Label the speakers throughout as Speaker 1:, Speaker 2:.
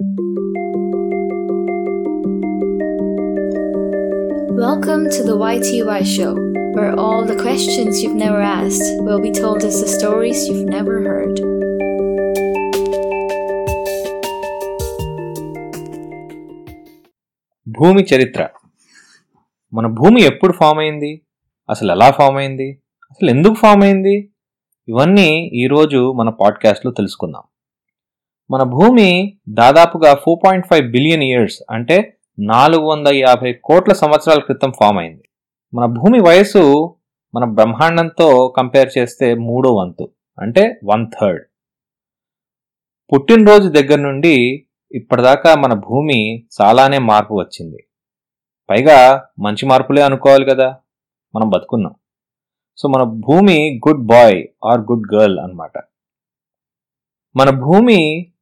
Speaker 1: Welcome to the YTY Show, where all the questions you've never asked will be told as the stories you've never heard.
Speaker 2: భూమి చరిత్ర మన భూమి ఎప్పుడు form అయింది అసలు ఎలా ఫామ్ అయింది అసలు ఎందుకు ఫామ్ అయింది ఇవన్నీ ఈరోజు మన పాడ్కాస్ట్లో తెలుసుకుందాం మన భూమి దాదాపుగా four point five billion years అంటే నాలుగు వంద యాభై కోట్ల సంవత్సరాల క్రితం ఫామ్ అయింది. మన భూమి వయసు మన బ్రహ్మాండంతో కంపేర్ చేస్తే మూడో వంతు అంటే వన్ థర్డ్ పుట్టినరోజు దగ్గర నుండి ఇప్పటిదాకా మన భూమి చాలానే మార్పు వచ్చింది. పైగా మంచి మార్పులే అనుకోవాలి కదా మనం బతుకున్నాం. సో మన భూమి good boy or good girl అన్నమాట. మన భూమి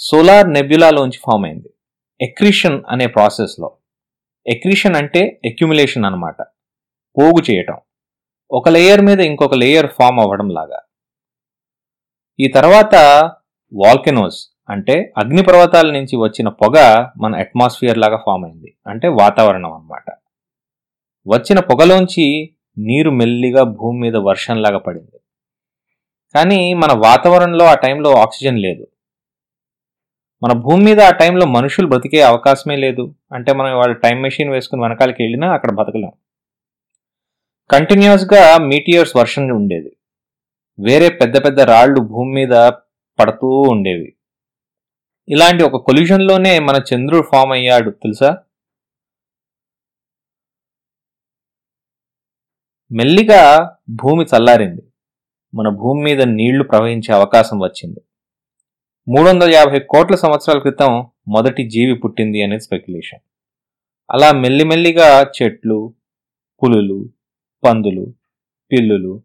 Speaker 2: సోలార్ నెబ్యులాలోంచి ఫామ్ అయింది. ఎక్రిషన్ అనే ప్రాసెస్లో ఎక్రిషన్ అంటే ఎక్యుములేషన్ అన్నమాట. పోగు చేయటం. ఒక లేయర్ మీద ఇంకొక లేయర్ ఫామ్ అవ్వడం లాగా. ఈ తర్వాత వాల్కెనోస్ అంటే అగ్నిపర్వతాల నుంచి వచ్చిన పొగ మన అట్మాస్ఫియర్ లాగా ఫామ్ అయింది. అంటే వాతావరణం అన్నమాట. వచ్చిన పొగలోంచి నీరు మెల్లిగా భూమి మీద వర్షంలాగా పడింది. కానీ మన వాతావరణంలో ఆ టైంలో ఆక్సిజన్ లేదు. మన భూమి మీద ఆ టైంలో మనుషులు బ్రతికే అవకాశమే లేదు. అంటే మనం వాళ్ళ టైం మెషిన్ వేసుకుని వెనకాలకి వెళ్ళినా అక్కడ బతకలేం. కంటిన్యూస్గా మీటియర్స్ వర్షం ఉండేది. వేరే పెద్ద పెద్ద రాళ్ళు భూమి మీద పడుతూ ఉండేవి. ఇలాంటి ఒక కొల్యూషన్లోనే మన చంద్రుడు ఫామ్ అయ్యాడు తెలుసా? మెల్లిగా భూమి చల్లారింది. మన భూమి మీద నీళ్ళు ప్రవహించే అవకాశం వచ్చింది. మూడు వందల యాభై కోట్ల సంవత్సరాల క్రితం మొదటి జీవి పుట్టింది అనేది స్పెక్యులేషన్ అలా మెల్లిమెల్లిగా చెట్లు పులులు పందులు పిల్లులు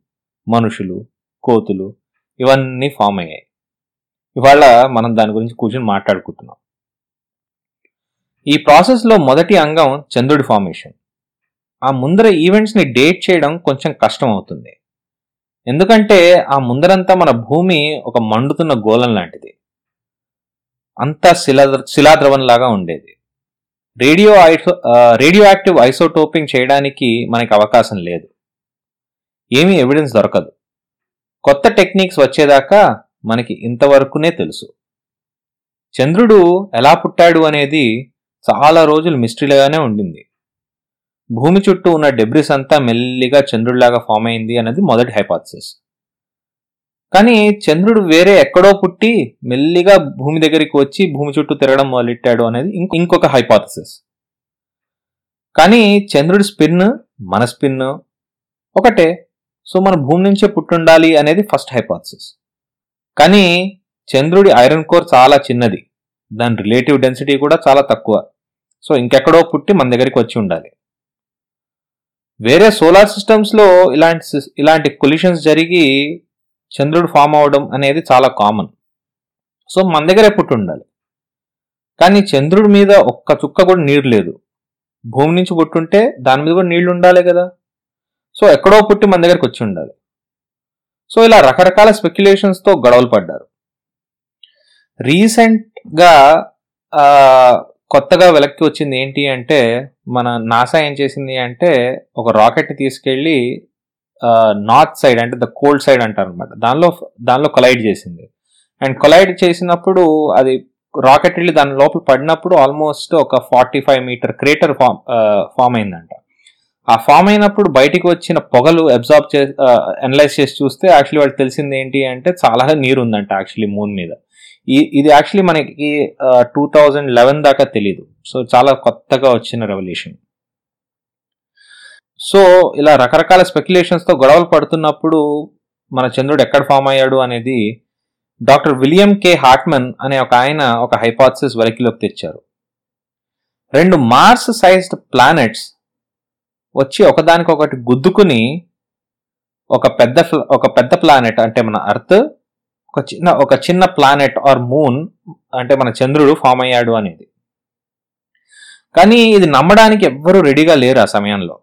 Speaker 2: మనుషులు కోతులు ఇవన్నీ ఫామ్ అయ్యాయి. ఇవాళ మనం దాని గురించి కూర్చొని మాట్లాడుకుంటున్నాం. ఈ ప్రాసెస్లో మొదటి అంగం చంద్రుడి ఫార్మేషన్ ఆ ముందర ఈవెంట్స్ని డేట్ చేయడం కొంచెం కష్టం అవుతుంది. ఎందుకంటే ఆ ముందరంతా మన భూమి ఒక మండుతున్న గోళం లాంటిది. అంతా శిలా శిలాద్రవంలాగా ఉండేది. రేడియో ఐసో రేడియో యాక్టివ్ ఐసోటోపింగ్ చేయడానికి మనకి అవకాశం లేదు. ఏమీ ఎవిడెన్స్ దొరకదు. కొత్త టెక్నిక్స్ వచ్చేదాకా మనకి ఇంతవరకునే తెలుసు. చంద్రుడు ఎలా పుట్టాడు అనేది చాలా రోజులు మిస్టరీలాగానే ఉండింది. భూమి చుట్టూ ఉన్న డెబ్రిస్ అంతా మెల్లిగా చంద్రుడిలాగా ఫామ్ అయింది అనేది మొదటి హైపాథసిస్. కానీ చంద్రుడు వేరే ఎక్కడో పుట్టి మెల్లిగా భూమి దగ్గరికి వచ్చి భూమి చుట్టూ తిరగడం మొదలెట్టాడు అనేది ఇంకొక హైపాథసిస్ కానీ చంద్రుడి స్పిన్ మన స్పిన్ ఒకటే. సో మన భూమి నుంచే పుట్టుండాలి అనేది ఫస్ట్ హైపాథసిస్ కానీ చంద్రుడి ఐరన్ కోర్ చాలా చిన్నది. దాని రిలేటివ్ డెన్సిటీ కూడా చాలా తక్కువ. సో ఇంకెక్కడో పుట్టి మన దగ్గరికి వచ్చి ఉండాలి. వేరే సోలార్ సిస్టమ్స్లో ఇలాంటి ఇలాంటి కొల్యూషన్స్ జరిగి చంద్రుడు ఫామ్ అవడం అనేది చాలా కామన్. సో మన దగ్గరే పుట్టి ఉండాలి కానీ చంద్రుడి మీద ఒక్క చుక్క కూడా నీరు లేదు. భూమి నుంచి పుట్టుంటే దాని మీద కూడా నీళ్ళు ఉండాలి కదా. సో ఎక్కడో పుట్టి మన దగ్గరకు వచ్చి ఉండాలి. సో ఇలా రకరకాల స్పెక్యులేషన్స్తో గొడవలు పడ్డారు. రీసెంట్గా కొత్తగా వెలక్కి వచ్చింది ఏంటి అంటే మన నాసా ఏం చేసింది అంటే ఒక రాకెట్ తీసుకెళ్ళి నార్త్ సైడ్ అంటే ద కోల్డ్ సైడ్ అంటారు అనమాట దానిలో దానిలో కొలైడ్ చేసింది. అండ్ కొలైడ్ చేసినప్పుడు అది రాకెట్ వెళ్ళి దాని లోపల పడినప్పుడు ఆల్మోస్ట్ ఒక forty five meter crater form form అయిందంట. ఆ ఫామ్ అయినప్పుడు బయటికి వచ్చిన పొగలు అబ్జార్బ్ చే అనలైజ్ చేసి చూస్తే యాక్చువల్లీ వాళ్ళకి తెలిసింది ఏంటి అంటే చాలా నీరు ఉందంట యాక్చువల్లీ మూన్ మీద. ఈ ఇది యాక్చువల్లీ మనకి టూ థౌజండ్ లెవెన్ దాకా తెలియదు సో చాలా కొత్తగా వచ్చిన రెవల్యూషన్ సో ఇలా రకరకాల స్పెక్యులేషన్స్తో గొడవలు పడుతున్నప్పుడు మన చంద్రుడు ఎక్కడ ఫామ్ అయ్యాడు అనేది డాక్టర్ విలియం కే హార్ట్మన్ అనే ఒక ఆయన ఒక హైపాథసిస్ వెలికిలోకి తెచ్చారు రెండు మార్స్ సైజ్డ్ ప్లానెట్స్ వచ్చి ఒకదానికొకటి గుద్దుకుని ఒక పెద్ద ఒక పెద్ద ప్లానెట్ అంటే మన అర్త్ ఒక చిన్న ఒక చిన్న ప్లానెట్ ఆర్ మూన్ అంటే మన చంద్రుడు ఫామ్ అయ్యాడు అనేది. కానీ ఇది నమ్మడానికి ఎవ్వరూ రెడీగా లేరు ఆ సమయంలో.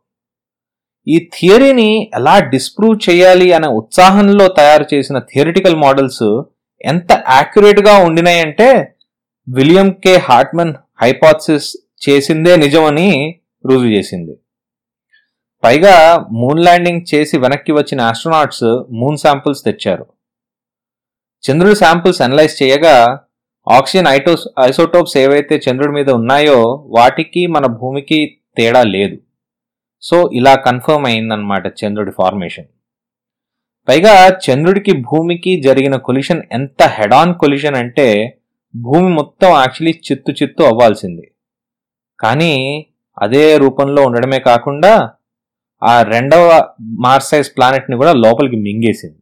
Speaker 2: ఈ థియరీని ఎలా డిస్ప్రూవ్ చేయాలి అనే ఉత్సాహంలో తయారు చేసిన థియరిటికల్ మోడల్స్ ఎంత యాక్యురేట్గా ఉండినాయంటే విలియం కే హార్ట్మన్ హైపాథసిస్ చేసిందే నిజమని రుజువు చేసింది. పైగా మూన్ ల్యాండింగ్ చేసి వెనక్కి వచ్చిన ఆస్ట్రోనాట్స్ మూన్ శాంపుల్స్ తెచ్చారు. చంద్రుడి శాంపుల్స్ అనలైజ్ చేయగా ఆక్సిజన్ ఐటోస్ ఐసోటోప్స్ ఏవైతే చంద్రుడి మీద ఉన్నాయో వాటికి మన భూమికి తేడా లేదు. సో ఇలా కన్ఫర్మ్ అయిందనమాట చంద్రుడి ఫార్మేషన్. పైగా చంద్రుడికి భూమికి జరిగిన కొలిషన్ ఎంత హెడ్ ఆన్ కొలిషన్ అంటే భూమి మొత్తం యాక్చువల్లీ చిత్తు చిత్తు అవ్వాల్సింది. కానీ అదే రూపంలో ఉండడమే కాకుండా ఆ రెండవ మార్సైజ్ ప్లానెట్ని కూడా లోపలికి మింగేసింది.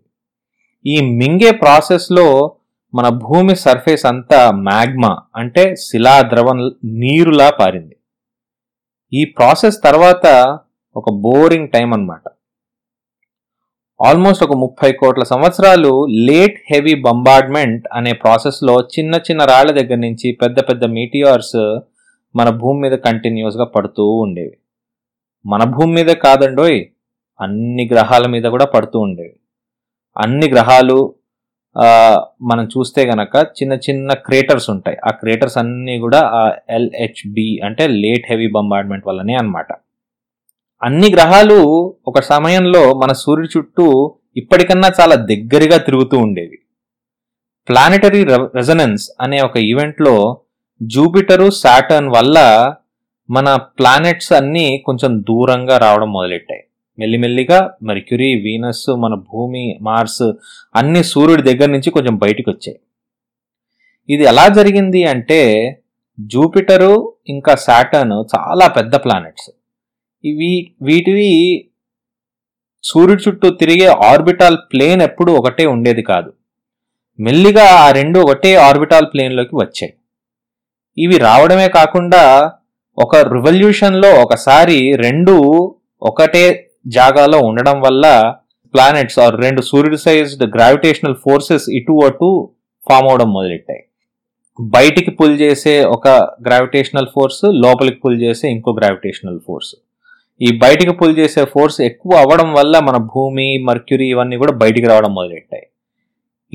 Speaker 2: ఈ మింగే ప్రాసెస్లో మన భూమి సర్ఫేస్ అంతా మ్యాగ్మా అంటే శిలా ద్రవం నీరులా పారింది. ఈ ప్రాసెస్ తర్వాత ఒక బోరింగ్ టైం అన్నమాట. ఆల్మోస్ట్ ఒక ముప్పై కోట్ల సంవత్సరాలు లేట్ హెవీ బంబార్డ్మెంట్ అనే ప్రాసెస్లో చిన్న చిన్న రాళ్ళ దగ్గర నుంచి పెద్ద పెద్ద మీటియార్స్ మన భూమి మీద కంటిన్యూస్గా పడుతూ ఉండేవి. మన భూమి మీదే కాదండోయ్ అన్ని గ్రహాల మీద కూడా పడుతూ ఉండేవి. అన్ని గ్రహాలు మనం చూస్తే గనక చిన్న చిన్న క్రేటర్స్ ఉంటాయి. ఆ క్రేటర్స్ అన్నీ కూడా ఆ ఎల్హెచ్బి అంటే లేట్ హెవీ బంబార్డ్మెంట్ వల్లనే అనమాట అన్ని గ్రహాలు ఒక సమయంలో మన సూర్యుడి చుట్టూ ఇప్పటికన్నా చాలా దగ్గరగా తిరుగుతూ ఉండేవి. ప్లానెటరీ రెజనెన్స్ అనే ఒక ఈవెంట్లో జూపిటరు సాటర్న్ వల్ల మన ప్లానెట్స్ అన్నీ కొంచెం దూరంగా రావడం మొదలెట్టాయి. మెల్లిమెల్లిగా మెర్క్యూరీ వీనస్ మన భూమి మార్స్ అన్ని సూర్యుడి దగ్గర నుంచి కొంచెం బయటికి వచ్చాయి ఇది ఎలా జరిగింది అంటే జూపిటరు ఇంకా సాటర్న్ చాలా పెద్ద ప్లానెట్స్ ఇవి వీటివి సూర్యుడి చుట్టూ తిరిగే ఆర్బిటాల్ ప్లేన్ ఎప్పుడు ఒకటే ఉండేది కాదు. మెల్లిగా ఆ రెండు ఒకటే ఆర్బిటాల్ ప్లేన్లోకి వచ్చాయి. ఇవి రావడమే కాకుండా ఒక రివల్యూషన్లో ఒకసారి రెండు ఒకటే జాగాలో ఉండడం వల్ల ప్లానెట్స్ ఆర్ రెండు సూర్యుడు సైజ్డ్ గ్రావిటేషనల్ ఫోర్సెస్ ఇటు అటు ఫామ్ అవడం మొదలెట్టాయి. బయటికి పుల్ చేసే ఒక గ్రావిటేషనల్ ఫోర్స్ లోపలికి పుల్ చేసే ఇంకో గ్రావిటేషనల్ ఫోర్స్ ఈ బయటికి పుల్ చేసే ఫోర్స్ ఎక్కువ అవ్వడం వల్ల మన భూమి మర్క్యూరీ ఇవన్నీ కూడా బయటికి రావడం మొదలెట్టాయి.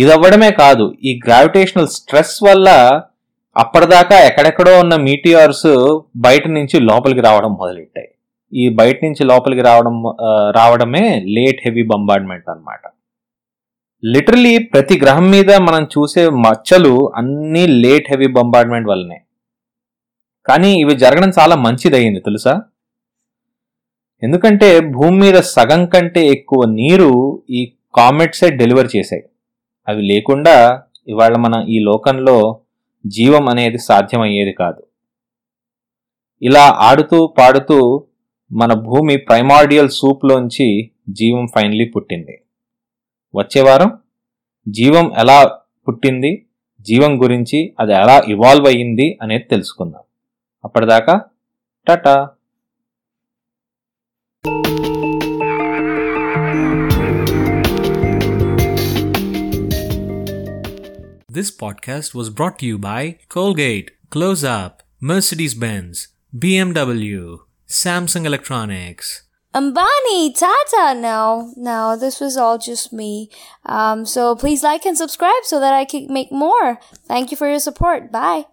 Speaker 2: ఇది అవ్వడమే కాదు ఈ గ్రావిటేషనల్ స్ట్రెస్ వల్ల అప్పటిదాకా ఎక్కడెక్కడో ఉన్న మీటియార్స్ బయట నుంచి లోపలికి రావడం మొదలెట్టాయి. ఈ బయట నుంచి లోపలికి రావడం రావడమే లేట్ హెవీ బంబార్డ్మెంట్ అన్నమాట. లిటరలీ ప్రతి గ్రహం మీద మనం చూసే మచ్చలు అన్ని లేట్ హెవీ బంబార్డ్మెంట్ వల్లనే. కానీ ఇవి జరగడం చాలా మంచిదయ్యింది తెలుసా? ఎందుకంటే భూమి మీద సగం కంటే ఎక్కువ నీరు ఈ కామెట్సే డెలివర్ చేశాయి. అవి లేకుండా ఇవాళ మన ఈ లోకంలో జీవం అనేది సాధ్యమయ్యేది కాదు. ఇలా ఆడుతూ పాడుతూ మన భూమి ప్రైమార్డియల్ సూప్లోంచి జీవం ఫైనలీ పుట్టింది. వచ్చే వారం జీవం ఎలా పుట్టింది జీవం గురించి అది ఎలా ఇవాల్వ్ అయ్యింది అనేది తెలుసుకుందాం. అప్పటిదాకా Tata!
Speaker 3: This podcast was brought to you by Colgate, Close Up, Mercedes Benz, BMW, Samsung Electronics.
Speaker 1: Ambani, Tata. No, no, this was all just me. Um, so please like and subscribe so that I can make more. Thank you for your support. Bye.